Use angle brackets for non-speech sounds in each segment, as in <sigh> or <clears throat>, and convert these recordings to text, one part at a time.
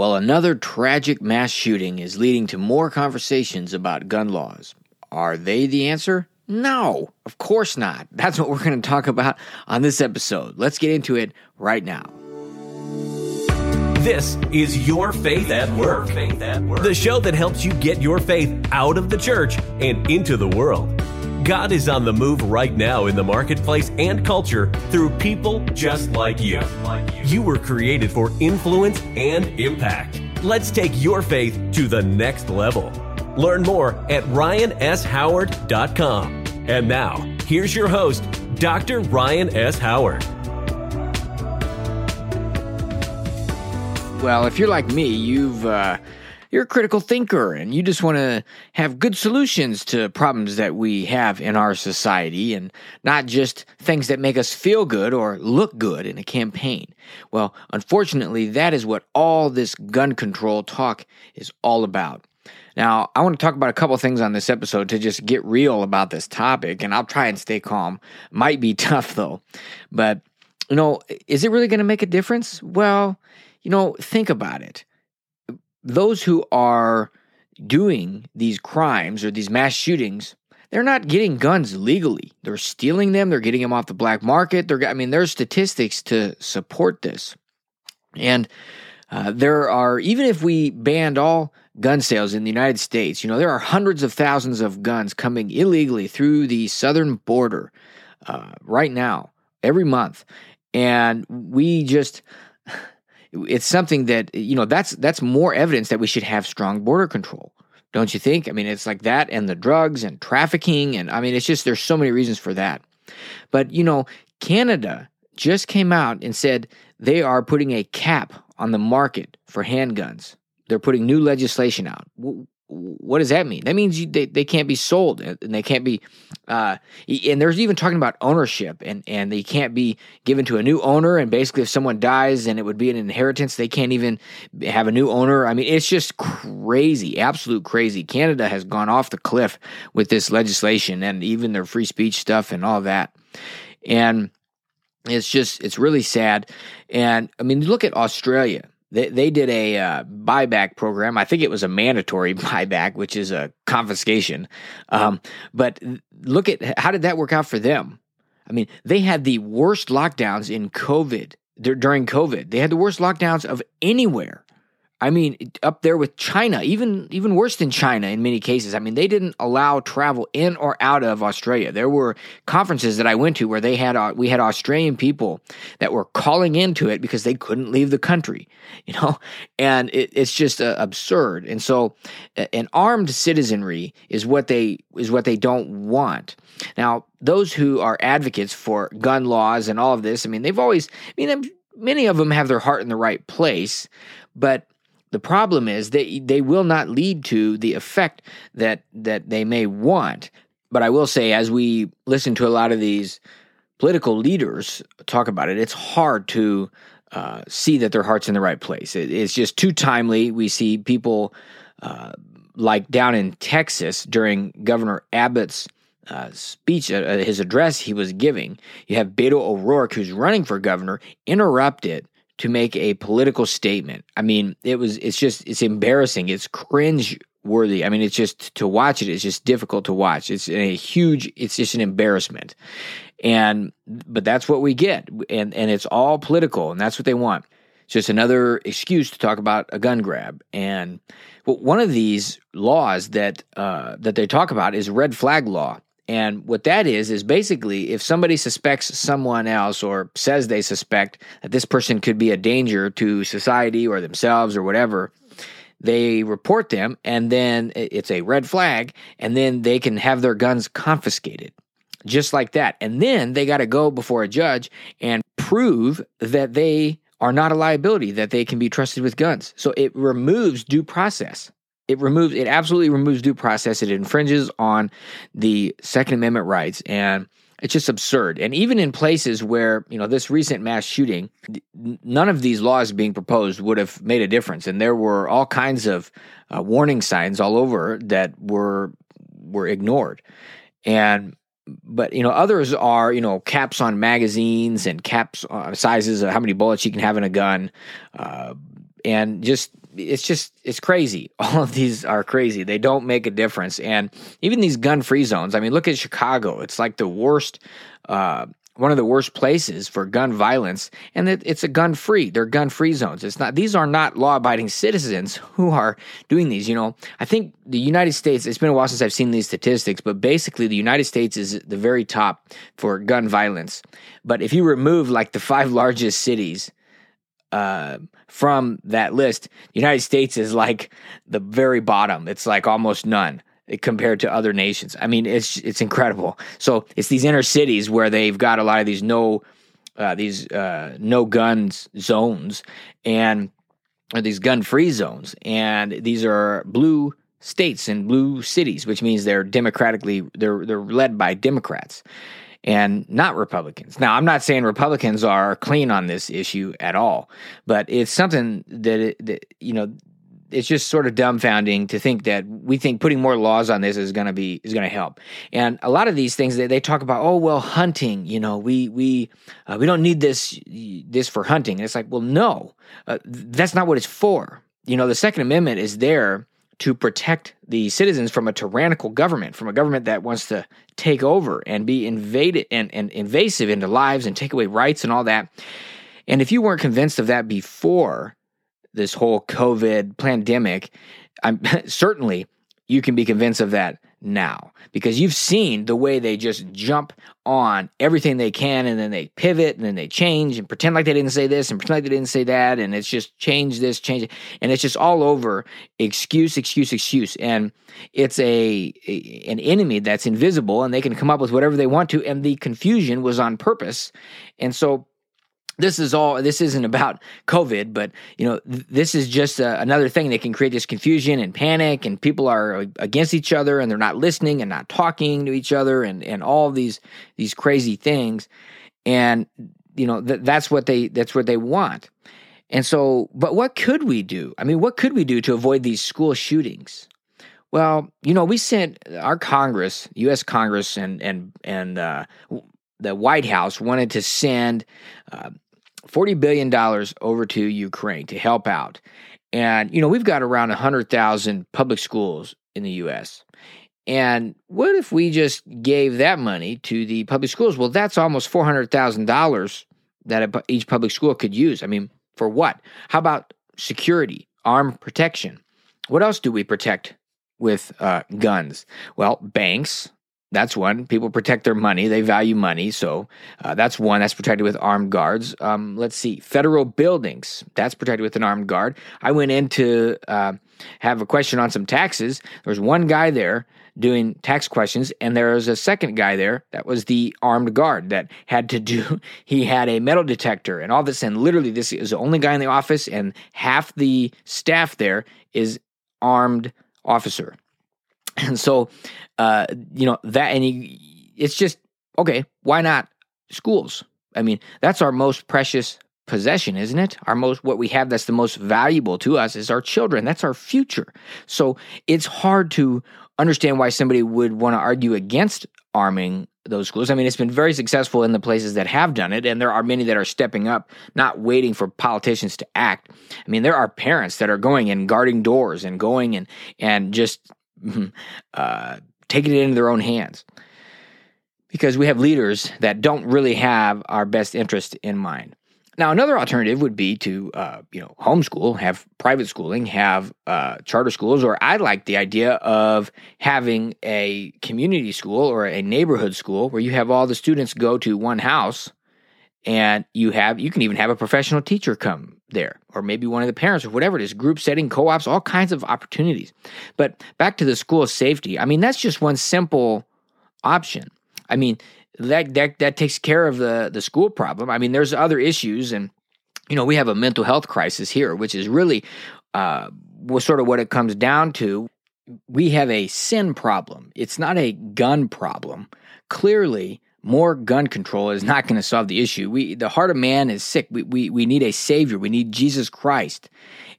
Well, another tragic mass shooting is leading to more conversations about gun laws. Are they the answer? No, of course not. <laughs> That's what we're going to talk about on this episode. Let's get into it right now. This is Your Faith at Work, faith at work. the show that helps you get your faith out of the church and into the world. God is on the move right now in the marketplace and culture through people just like you. You were created for influence and impact. Let's take your faith to the next level. Learn more at ryanshoward.com. And now, here's your host, Dr. Ryan S. Howard. Well, if you're like me, you've uh, you're a critical thinker and you just want to have good solutions to problems that we have in our society and not just things that make us feel good or look good in a campaign. Well, unfortunately, that is what all this gun control talk is all about. Now, I want to talk about a couple things on this episode to just get real about this topic, and I'll try and stay calm. Might be <laughs> tough though, but you know, is it really going to make a difference? Well, you know, think about it those who are doing these crimes or these mass shootings, they're not getting guns legally. They're stealing them. They're getting them off the black market. They're, I mean, there's statistics to support this. And uh, there are, even if we banned all gun sales in the United States, you know, there are hundreds of thousands of guns coming illegally through the southern border uh, right now, every month. And we just, it's something that you know that's that's more evidence that we should have strong border control don't you think? I mean it's like that and the drugs and trafficking and i mean it's just there's so many reasons for that. But you know canada just came out and said they are putting a cap on the market for handguns. They're putting new legislation out what does that mean? That means you, they, they can't be sold and they can't be, uh, and there's even talking about ownership and, and they can't be given to a new owner. And basically, if someone dies and it would be an inheritance, they can't even have a new owner. I mean, it's just crazy, absolute crazy. Canada has gone off the cliff with this legislation and even their free speech stuff and all that. And it's just, it's really sad. And I mean, look at Australia they, they did a uh, buyback program. I think it was a mandatory <laughs> buyback, which is a confiscation. Um, but look at how did that work out for them? I mean, they had the worst lockdowns in COVID during COVID. They had the worst lockdowns of anywhere. I mean, up there with China, even even worse than China in many cases. I mean, they didn't allow travel in or out of Australia. There were conferences that I went to where they had uh, we had Australian people that were calling into it because they couldn't leave the country, <laughs> you know, and it, it's just uh, absurd. And so, an armed citizenry is what they is what they don't want. Now, those who are advocates for gun laws and all of this, I mean, they've always, I mean, many of them have their heart in the right place, but the problem is that they will not lead to the effect that that they may want. But I will say, as we listen to a lot of these political leaders talk about it, it's hard to uh, see that their heart's in the right place. It, it's just too timely. We see people uh, like down in Texas during Governor Abbott's uh, speech, uh, his address he was giving. You have Beto O'Rourke, who's running for governor, interrupt it to make a political statement. I mean, it was it's just it's embarrassing. It's cringe worthy. I mean, it's just to watch it. It's just difficult to watch. It's a huge. It's just an embarrassment, and but that's what we get, and and it's all political, and that's what they want. It's just another excuse to talk about a gun grab. And well, one of these laws that uh, that they talk about is red flag law. And what that is, is basically if somebody suspects someone else or says they suspect that this person could be a danger to society or themselves or whatever, they report them and then it's a red flag and then they can have their guns confiscated just like that. And then they got to go before a judge and prove that they are not a liability, that they can be trusted with guns. So it removes due process it removes it absolutely removes due process. It infringes on the second amendment rights and it's just absurd. And even in places where you know this recent mass shooting none of these laws being proposed would have made a difference. And there were all kinds of uh, warning signs all over that were were ignored. And but you know others are you know caps on magazines and caps on sizes of how many bullets you can have in a gun uh, and just it's just it's crazy. <laughs> All of these are crazy. They don't make a difference. And even these gun free zones. I mean, look at Chicago. It's like the worst. Uh, one of the worst places for gun violence, and it's a gun free. They're gun free zones. It's not; these are not law abiding citizens <laughs> who are doing these. You know, I think the United States. It's been a while since I've seen these statistics, but basically, the United States is the very top for gun violence. But if you remove like the five largest cities uh, from that list, the United States is like the very bottom. It's like almost none compared to other nations. I mean, it's it's incredible. So it's these inner cities where they've got a lot of these no uh, these uh, no guns zones and or these gun free zones, and these are blue states and blue cities, which means they're democratically they're they're led by Democrats and not Republicans. Now, I'm not saying Republicans are clean on this issue at all, but it's something that, that you know it's just sort of dumbfounding to think that we think putting more laws on this is going to be is going to help. And a lot of these things they, they talk about, oh well, hunting. You know, we we uh, we don't need this this for hunting. And it's like, well, no, uh, that's not what it's for. You know, the Second Amendment is there to protect the citizens from a tyrannical government, from a government that wants to take over and be invaded and, and invasive into lives and take away rights and all that. And if you weren't convinced of that before this whole COVID pandemic, I'm <laughs> certainly you can be convinced of that now. Because you've seen the way they just jump on everything they can and then they pivot and then they change and pretend like they didn't say this and pretend like they didn't say that. And it's just change this change it. And it's just all over. Excuse excuse excuse. And it's a, a an enemy that's invisible and they can come up with whatever they want to. And the confusion was on purpose. And so this is all this isn't about covid but you know th- this is just a, another thing that can create this confusion and panic and people are against each other and they're not listening and not talking to each other and and all these these crazy things. And you know th- that's what they that's what they want. And so but what could we do? I mean what could we do to avoid these school shootings? Well you know we sent our congress us congress and and and uh, the White House wanted to send uh, $40 billion over to Ukraine to help out. And, you know, we've got around 100,000 public schools in the U.S. And what if we just gave that money to the public schools? Well, that's almost $400,000 that each public school could use. I mean, for what? How about security, armed protection? What else do we protect with uh, guns? Well, banks, that's one. People protect their money. They value money. So uh, that's one. That's protected with armed guards. Um, let's see. Federal buildings. That's protected with an armed guard. I went in to uh, have a question on some taxes. There was one guy there doing tax questions, and there was a second guy there that was the armed guard that had to do. <laughs> He had a metal detector and all this. And literally, this is the only guy in the office, and half the staff there is armed officer. And <clears throat> so, uh, you know, that, and he, it's just, okay, why not schools? I mean, that's our most precious possession, isn't it? Our most, what we have that's the most valuable to us is our children. That's our future. So it's hard to understand why somebody would want to argue against arming those schools. I mean, it's been very successful in the places that have done it, and there are many that are stepping up, not waiting for politicians to act. I mean, there are parents that are going and guarding doors and going and and just uh, taking it into their own hands because we have leaders that don't really have our best interest in mind. Now, another alternative would be to, uh, you know, homeschool, have private schooling, have uh, charter schools, or I like the idea of having a community school or a neighborhood school where you have all the students go to one house, and you have you can even have a professional teacher come there, or maybe one of the parents, or whatever it is, group setting, co ops, all kinds of opportunities. But back to the school safety, I mean, that's just one simple option. I mean, that, that, that takes care of the, the school problem. I mean, there's other issues, and, you know, we have a mental health crisis here, which is really uh, sort of what it comes down to. We have a sin problem, it's not a gun problem. Clearly, more gun control is not going to solve the issue. We, the heart of man is sick. We, we, we need a savior. We need Jesus Christ.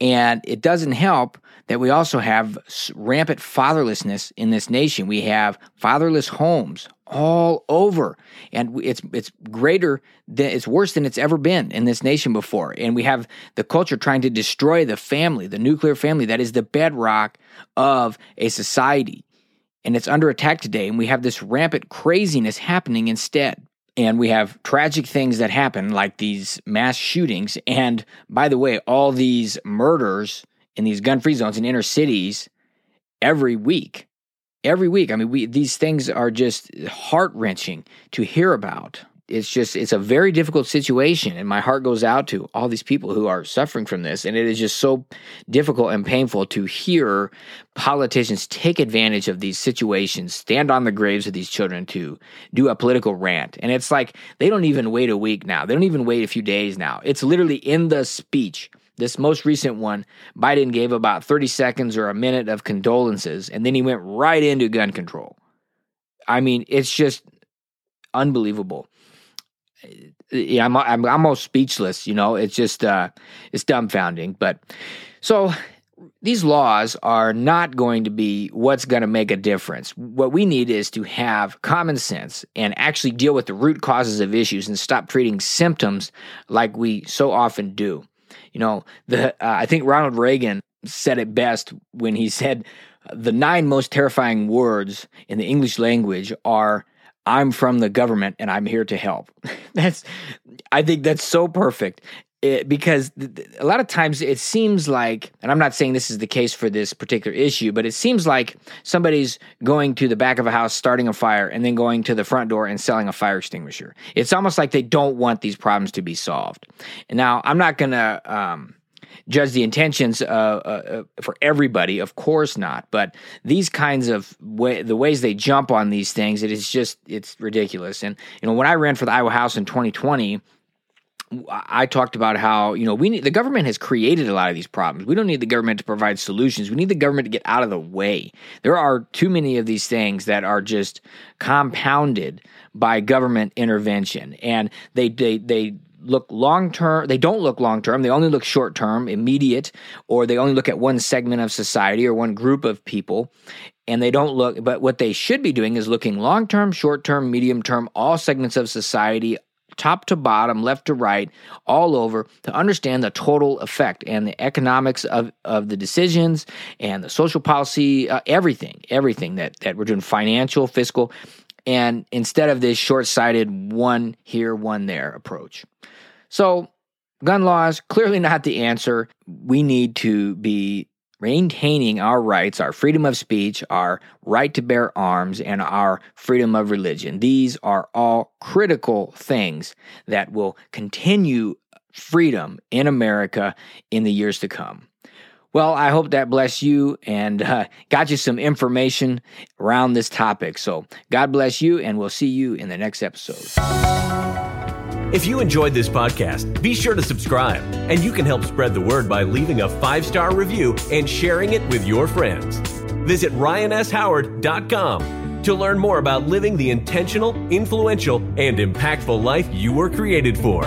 And it doesn't help that we also have rampant fatherlessness in this nation. We have fatherless homes all over, and it's it's greater than it's worse than it's ever been in this nation before. And we have the culture trying to destroy the family, the nuclear family that is the bedrock of a society and it's under attack today. And we have this rampant craziness happening instead. And we have tragic things that happen, like these mass shootings. And by the way, all these murders in these gun free zones in inner cities every week. Every week. I mean, we, these things are just heart wrenching to hear about it's just it's a very difficult situation and my heart goes out to all these people who are suffering from this and it is just so difficult and painful to hear politicians take advantage of these situations stand on the graves of these children to do a political rant. And it's like they don't even wait a week now. They don't even wait a few days now. It's literally in the speech. This most recent one, Biden gave about 30 seconds or a minute of condolences, and then he went right into gun control. I mean, it's just unbelievable yeah, I'm, I'm almost speechless. You know, it's just uh, it's dumbfounding. But so these laws are not going to be what's going to make a difference. What we need is to have common sense and actually deal with the root causes of issues and stop treating symptoms like we so often do. You know, the uh, I think Ronald Reagan said it best when he said the nine most terrifying words in the English language are I'm from the government and I'm here to help. <laughs> that's, I think that's so perfect. It, because a lot of times it seems like, and I'm not saying this is the case for this particular issue, but it seems like somebody's going to the back of a house, starting a fire, and then going to the front door and selling a fire extinguisher. It's almost like they don't want these problems to be solved. Now I'm not going to, um, judge the intentions uh, uh, uh, for everybody. Of course not. But these kinds of way, the ways they jump on these things, it is just it's ridiculous. And you know, when I ran for the Iowa House in 2020. I talked about how you know we need the government has created a lot of these problems. We don't need the government to provide solutions. We need the government to get out of the way. There are too many of these things that are just compounded by government intervention, and they they they look long term. They don't look long term. They only look short term, immediate, or they only look at one segment of society or one group of people. And they don't look, but what they should be doing is looking long term, short term, medium term, all segments of society, top to bottom, left to right, all over to understand the total effect and the economics of, of the decisions and the social policy, uh, everything, everything that, that we're doing, financial, fiscal, and instead of this short sighted one here, one there approach. So, gun laws, clearly not the answer. We need to be maintaining our rights, our freedom of speech, our right to bear arms, and our freedom of religion. These are all critical things that will continue freedom in America in the years to come. Well, I hope that bless you and uh, got you some information around this topic. So, God bless you, and we'll see you in the next episode. If you enjoyed this podcast, be sure to subscribe, and you can help spread the word by leaving a five star review and sharing it with your friends. Visit ryanshoward.com to learn more about living the intentional, influential, and impactful life you were created for.